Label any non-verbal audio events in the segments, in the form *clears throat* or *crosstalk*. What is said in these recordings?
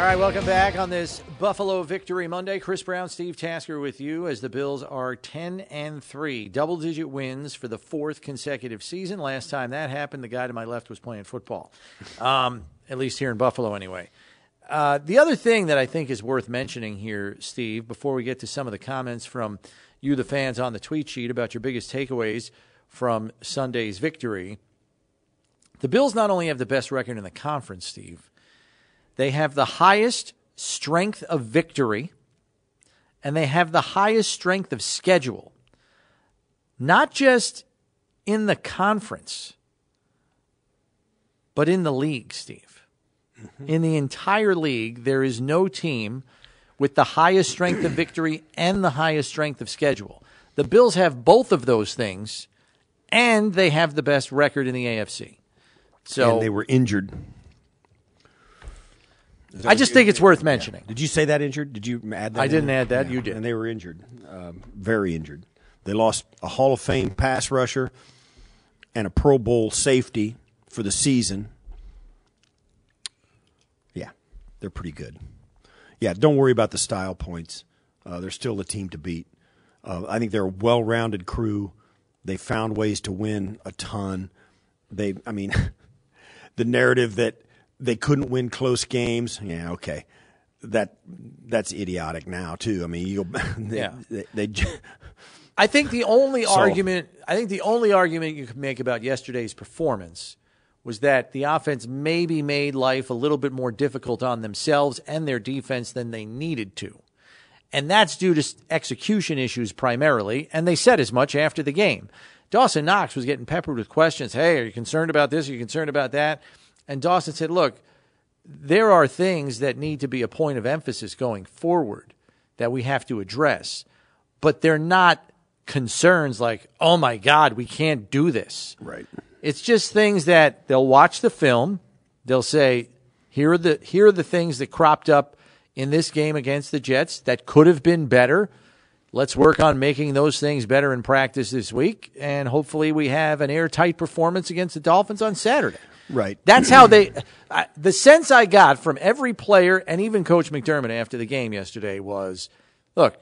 All right, welcome back on this Buffalo Victory Monday. Chris Brown, Steve Tasker with you as the Bills are 10 and 3, double digit wins for the fourth consecutive season. Last time that happened, the guy to my left was playing football, um, at least here in Buffalo, anyway. Uh, the other thing that I think is worth mentioning here, Steve, before we get to some of the comments from you, the fans, on the tweet sheet about your biggest takeaways from Sunday's victory, the Bills not only have the best record in the conference, Steve they have the highest strength of victory and they have the highest strength of schedule. Not just in the conference, but in the league, Steve. Mm-hmm. In the entire league, there is no team with the highest strength of victory and the highest strength of schedule. The Bills have both of those things, and they have the best record in the AFC. So and they were injured. I just think it's worth mentioning. Yeah. Did you say that injured? Did you add that? I didn't in? add that. Yeah. You did. And they were injured, um, very injured. They lost a Hall of Fame pass rusher and a Pro Bowl safety for the season. Yeah, they're pretty good. Yeah, don't worry about the style points. Uh, they're still a team to beat. Uh, I think they're a well-rounded crew. They found ways to win a ton. They, I mean, *laughs* the narrative that they couldn't win close games. Yeah, okay. That that's idiotic now too. I mean, you go, *laughs* they, yeah. They, they, I think the only so, argument I think the only argument you could make about yesterday's performance was that the offense maybe made life a little bit more difficult on themselves and their defense than they needed to. And that's due to execution issues primarily, and they said as much after the game. Dawson Knox was getting peppered with questions. Hey, are you concerned about this? Are you concerned about that? And Dawson said, look, there are things that need to be a point of emphasis going forward that we have to address, but they're not concerns like, oh my God, we can't do this. Right. It's just things that they'll watch the film, they'll say, here are the here are the things that cropped up in this game against the Jets that could have been better. Let's work on making those things better in practice this week, and hopefully we have an airtight performance against the Dolphins on Saturday. Right. That's how they. I, the sense I got from every player and even Coach McDermott after the game yesterday was, look,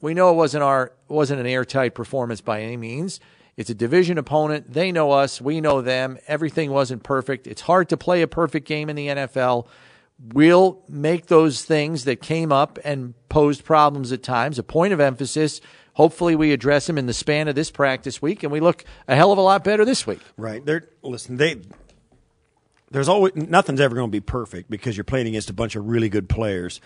we know it wasn't our wasn't an airtight performance by any means. It's a division opponent. They know us. We know them. Everything wasn't perfect. It's hard to play a perfect game in the NFL. We'll make those things that came up and posed problems at times a point of emphasis. Hopefully, we address them in the span of this practice week, and we look a hell of a lot better this week. Right. They're listen. They there's always nothing's ever going to be perfect because you're playing against a bunch of really good players.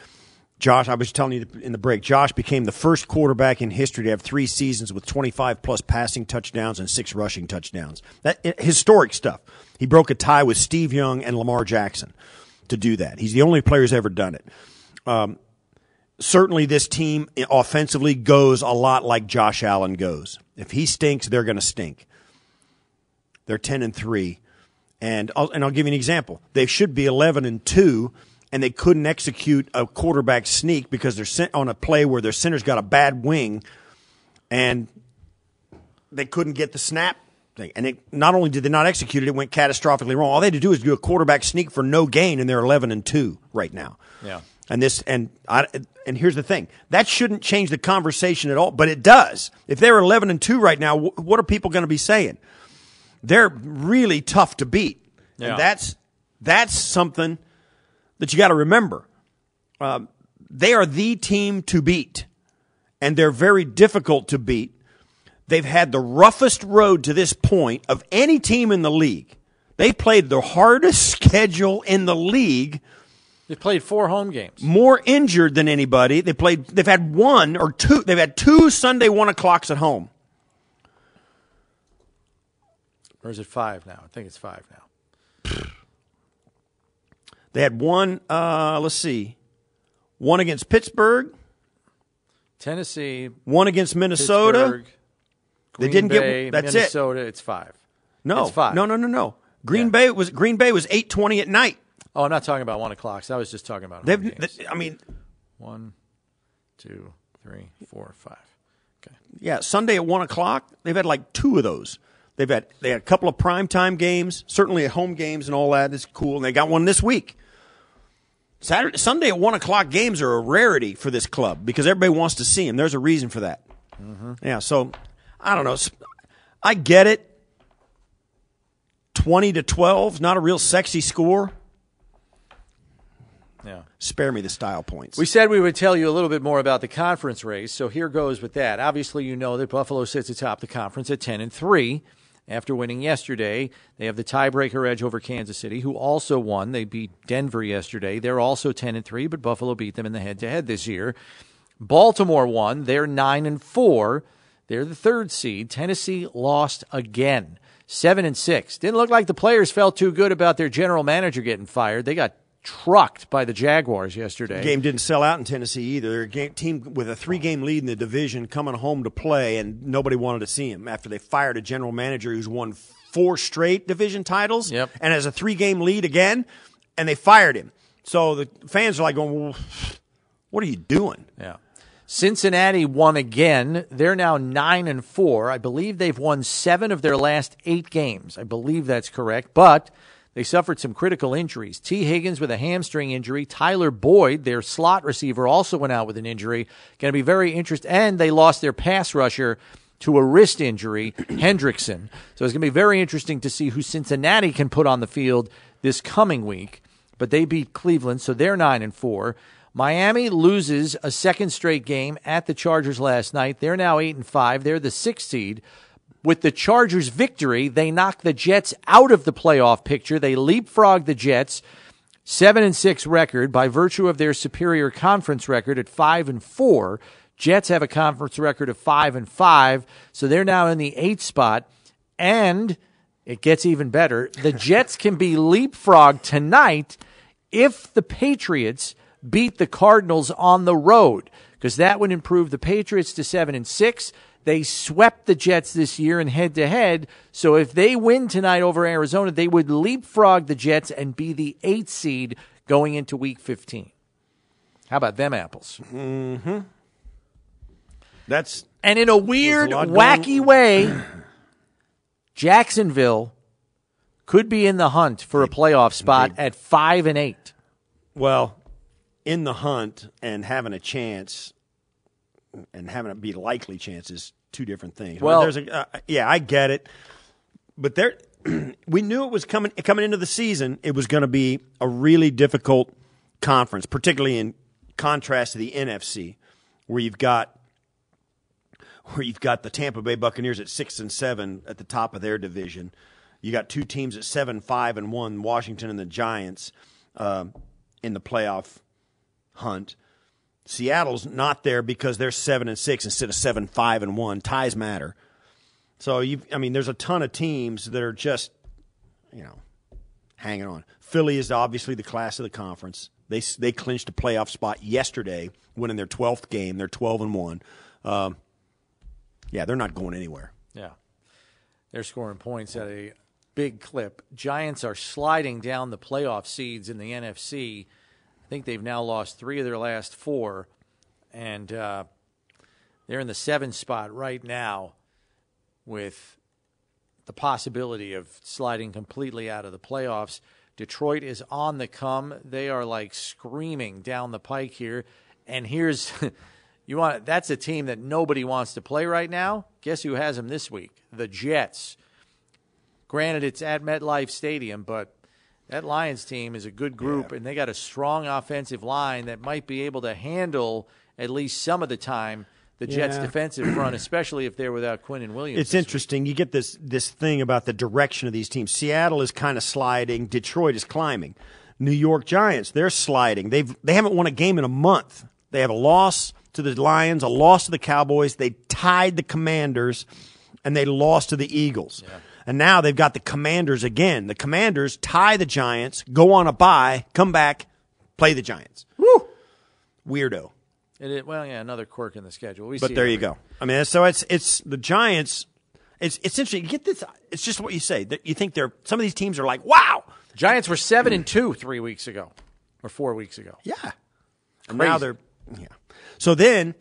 Josh, I was telling you in the break, Josh became the first quarterback in history to have three seasons with 25 plus passing touchdowns and six rushing touchdowns. That historic stuff. He broke a tie with Steve Young and Lamar Jackson to do that. He's the only player who's ever done it. Um, certainly, this team offensively goes a lot like Josh Allen goes. If he stinks, they're going to stink. They're 10 and 3 and I'll, and I'll give you an example. They should be 11 and 2 and they couldn't execute a quarterback sneak because they're sent on a play where their center's got a bad wing and they couldn't get the snap thing. And it, not only did they not execute it, it went catastrophically wrong. All they had to do is do a quarterback sneak for no gain and they're 11 and 2 right now. Yeah. And this and I and here's the thing. That shouldn't change the conversation at all, but it does. If they're 11 and 2 right now, what are people going to be saying? They're really tough to beat. Yeah. And that's that's something that you got to remember. Um, they are the team to beat, and they're very difficult to beat. They've had the roughest road to this point of any team in the league. They played the hardest *laughs* schedule in the league. They played four home games. More injured than anybody. They played. They've had one or two. They've had two Sunday one o'clocks at home. Or is it five now? I think it's five now. They had one. Uh, let's see, one against Pittsburgh, Tennessee, one against Minnesota. They didn't get- Bay, that's it. Minnesota. It's five. No, It's five. no, no, no, no. Green Yeah. Bay was Green Bay was eight twenty at night. Oh, I'm not talking about one o'clock. I was just talking about They've, games. th- I mean, One, two, three, four, five. Okay. yeah, Sunday at one o'clock. They've had like two of those. They've had they had a couple of primetime games, certainly at home games and all that is cool. And they got one this week. Saturday, Sunday at one o'clock games are a rarity for this club because everybody wants to see them. There's a reason for that. Mm-hmm. Yeah, so I don't know. I get it. Twenty to twelve, not a real sexy score. Yeah. Spare me the style points. We said we would tell you a little bit more about the conference race, so here goes with that. Obviously, you know that Buffalo sits atop the conference at 10 and 3 after winning yesterday. They have the tiebreaker edge over Kansas City, who also won. They beat Denver yesterday. They're also 10 and 3, but Buffalo beat them in the head-to-head this year. Baltimore won. They're 9 and 4. They're the third seed. Tennessee lost again. 7 and 6. Didn't look like the players felt too good about their general manager getting fired. They got trucked by the Jaguars yesterday. game didn't sell out in Tennessee either. They're a game, team with a three game lead in the division coming home to play, and nobody wanted to see him after they fired a general manager who's won four straight division titles Yep. and has a three game lead again, and they fired him. So the fans are like going, well, What are you doing? Yeah. Cincinnati won again. They're now 9 and 4. I believe they've won 7 of their last 8 games. I believe that's correct, but they suffered some critical injuries. Tee Higgins with a hamstring injury, Tyler Boyd, their slot receiver also went out with an injury. Going to be very interesting and they lost their pass rusher to a wrist injury, *clears throat* Hendrickson. So it's going to be very interesting to see who Cincinnati can put on the field this coming week. But they beat Cleveland, so they're 9 and 4. Miami loses a second straight game at the Chargers last night. They're now 8 and 5. They're the 6th seed. With the Chargers' victory, they knock the Jets out of the playoff picture. They leapfrog the Jets, 7 and 6 record by virtue of their superior conference record at 5 and 4. Jets have a conference record of 5 and 5, so they're now in the 8th spot and it gets even better. The *laughs* Jets can be leapfrogged tonight if the Patriots beat the Cardinals on the road, because that would improve the Patriots to seven and six. They swept the Jets this year in head to head. So if they win tonight over Arizona, they would leapfrog the Jets and be the eighth seed going into week 15. How about them apples? Mm-hmm. That's And in a weird, going- wacky way, Jacksonville could be in the hunt for a playoff spot at five and eight. well, in the hunt and having a chance and having it be likely chances, two different things. Well- there's a uh, yeah, I get it, but there *clears throat* we knew it was coming coming into the season. It was going to be a really difficult conference, particularly in contrast to the NFC, where you've got where you've got the Tampa Bay Buccaneers at six and seven at the top of their division. You got two teams at seven, five, and one, Washington and the Giants, um, in the playoff hunt. Seattle's not there because they're seven and six instead of seven, five, and one. Ties matter. So you, I mean, there's a ton of teams that are just, you know, hanging on. Philly is obviously the class of the conference. They they clinched a playoff spot yesterday, winning their 12th game. They're 12 and one. Um, yeah, they're not going anywhere. Yeah. They're scoring points at a big clip. Giants are sliding down the playoff seeds in the NFC. I think they've now lost three of their last four, and uh, they're in the seventh spot right now with the possibility of sliding completely out of the playoffs. Detroit is on the come. They are like screaming down the pike here. And here's *laughs* you want that's a team that nobody wants to play right now. Guess who has them this week? The Jets. Granted, it's at MetLife Stadium, but that Lions team is a good group, and they got a strong offensive line that might be able to handle at least some of the time the Jets' defensive *clears throat* front, especially if they're without Quinnen Williams. It's this week. interesting. You get this this thing about the direction of these teams. Seattle is kind of sliding. Detroit is climbing. New York Giants, they're sliding. They've they haven't won a game in a month. They have a loss to the Lions, a loss to the Cowboys. They tied the Commanders, and they lost to the Eagles. And now they've got the Commanders again. The Commanders tie the Giants, go on a bye, come back, play the Giants. Woo! Weirdo. It is- well, yeah, another quirk in the schedule. We see But there you every- go. I mean, so it's it's the Giants. It's it's interesting. You get this. It's just what you say. That you think they're some of these teams are like, wow, Giants were seven and two three weeks ago, or four weeks ago. yeah. And now Crazy. they're yeah. So then,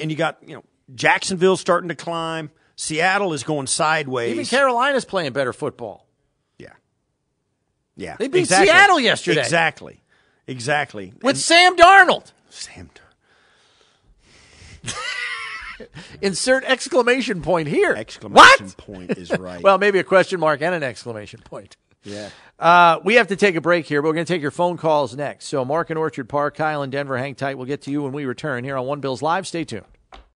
and you got you know Jacksonville starting to climb. Seattle is going sideways. Even Carolina's playing better football. yeah, yeah. They beat exactly. Seattle yesterday. Exactly, exactly. With And Sam Darnold. Sam. Darnold. *laughs* Insert exclamation point here. Exclamation What? point is *laughs* right. Well, maybe a question mark and an exclamation point. yeah. Uh, we have to take a break here, but we're going to take your phone calls next. So, Mark in Orchard Park, Kyle in Denver, hang tight. We'll get to you when we return here on One Bills Live. Stay tuned.